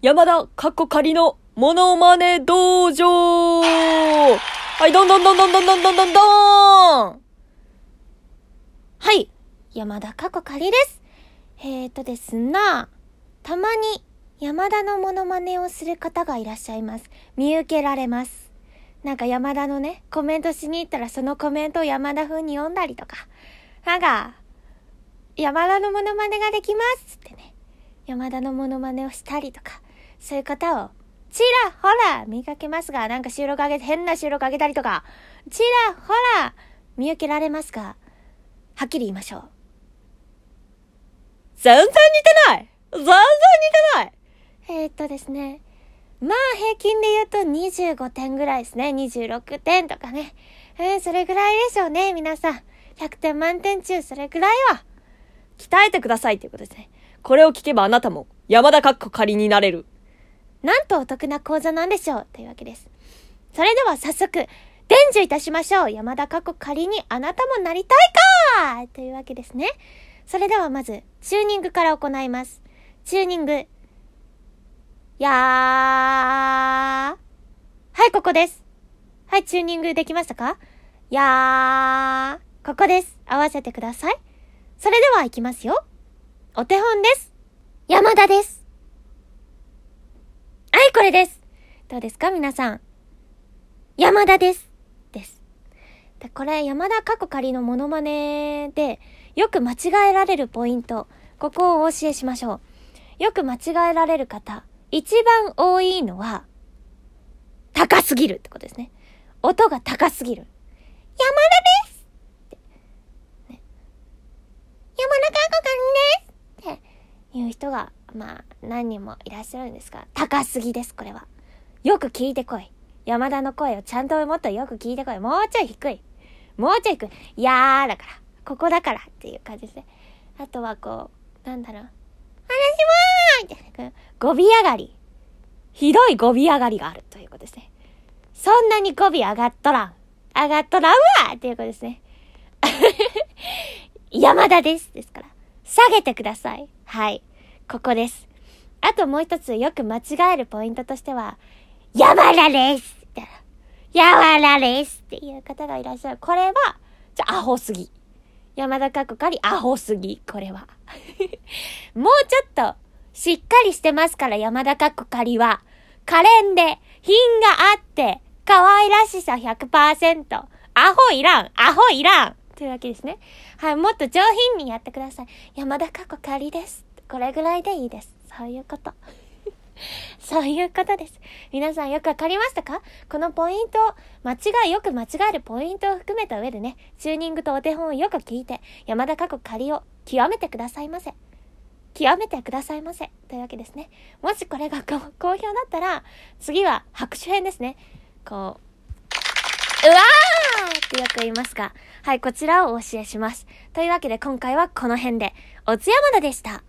山田かっこ仮のモノマネ道場はい、どんどんどんどんどんどんどんどんどんはい。山田かこかりです。えーとですな、たまに山田のモノマネをする方がいらっしゃいます。見受けられます。なんか山田のね、コメントしに行ったらそのコメントを山田風に読んだりとか、なんか、山田のモノマネができますってね、山田のモノマネをしたりとか、そういう方をちらほら見かけますが、なんか収録上げて、変な収録上げたりとか、ちらほら見受けられますが、はっきり言いましょう。全然似てない全然似てないえー、っとですね。まあ平均で言うと25点ぐらいですね。26点とかね。えー、それぐらいでしょうね、皆さん。100点満点中それぐらいは。鍛えてくださいということですね。これを聞けばあなたも山田かっこ仮になれる。なんとお得な講座なんでしょうというわけです。それでは早速、伝授いたしましょう。山田過去仮にあなたもなりたいかというわけですね。それではまず、チューニングから行います。チューニング。やー。はい、ここです。はい、チューニングできましたか？やー。ここです。合わせてください。それでは行きますよ。お手本です。山田です。これです。どうですか？皆さん。山田です。です。で、これ、山田過去仮のモノマネで、よく間違えられるポイント。ここをお教えしましょう。よく間違えられる方。一番多いのは、高すぎるってことですね。音が高すぎる。山田ですって、ね、山田過去仮ですっていう人が、まあ、何人もいらっしゃるんですが、高すぎです、これは。よく聞いてこい。山田の声をちゃんともっとよく聞いてこい。もうちょい低い。もうちょい低い。いやーだから。ここだからっていう感じですね。あとはこう、なんだろう。話しまーみたいな、語尾上がり。ひどい語尾上がりがあるということですね。そんなに語尾上がっとらん。上がっとらんわっていうことですね。山田です。ですから。下げてください。はい。ここです。あともう一つよく間違えるポイントとしては、山田ですみたいな。山田ですっていう方がいらっしゃる。これは、じゃあ、アホすぎ。山田かっこかり、アホすぎ。これは。もうちょっと、しっかりしてますから、山田かっこかりは。可憐で、品があって、可愛らしさ100%。アホいらんアホいらんというわけですね。はい、もっと上品にやってください。山田かっこかりです。これぐらいでいいです。そういうこと。そういうことです。皆さんよくわかりましたか？このポイントを、間違いよく間違えるポイントを含めた上でね、チューニングとお手本をよく聞いて、山田過去仮を極めてくださいませ。極めてくださいませ。というわけですね。もしこれが好評だったら、次は拍手編ですね。こう、うわーってよく言いますが、はい、こちらをお教えします。というわけで今回はこの辺で、おつ山田でした。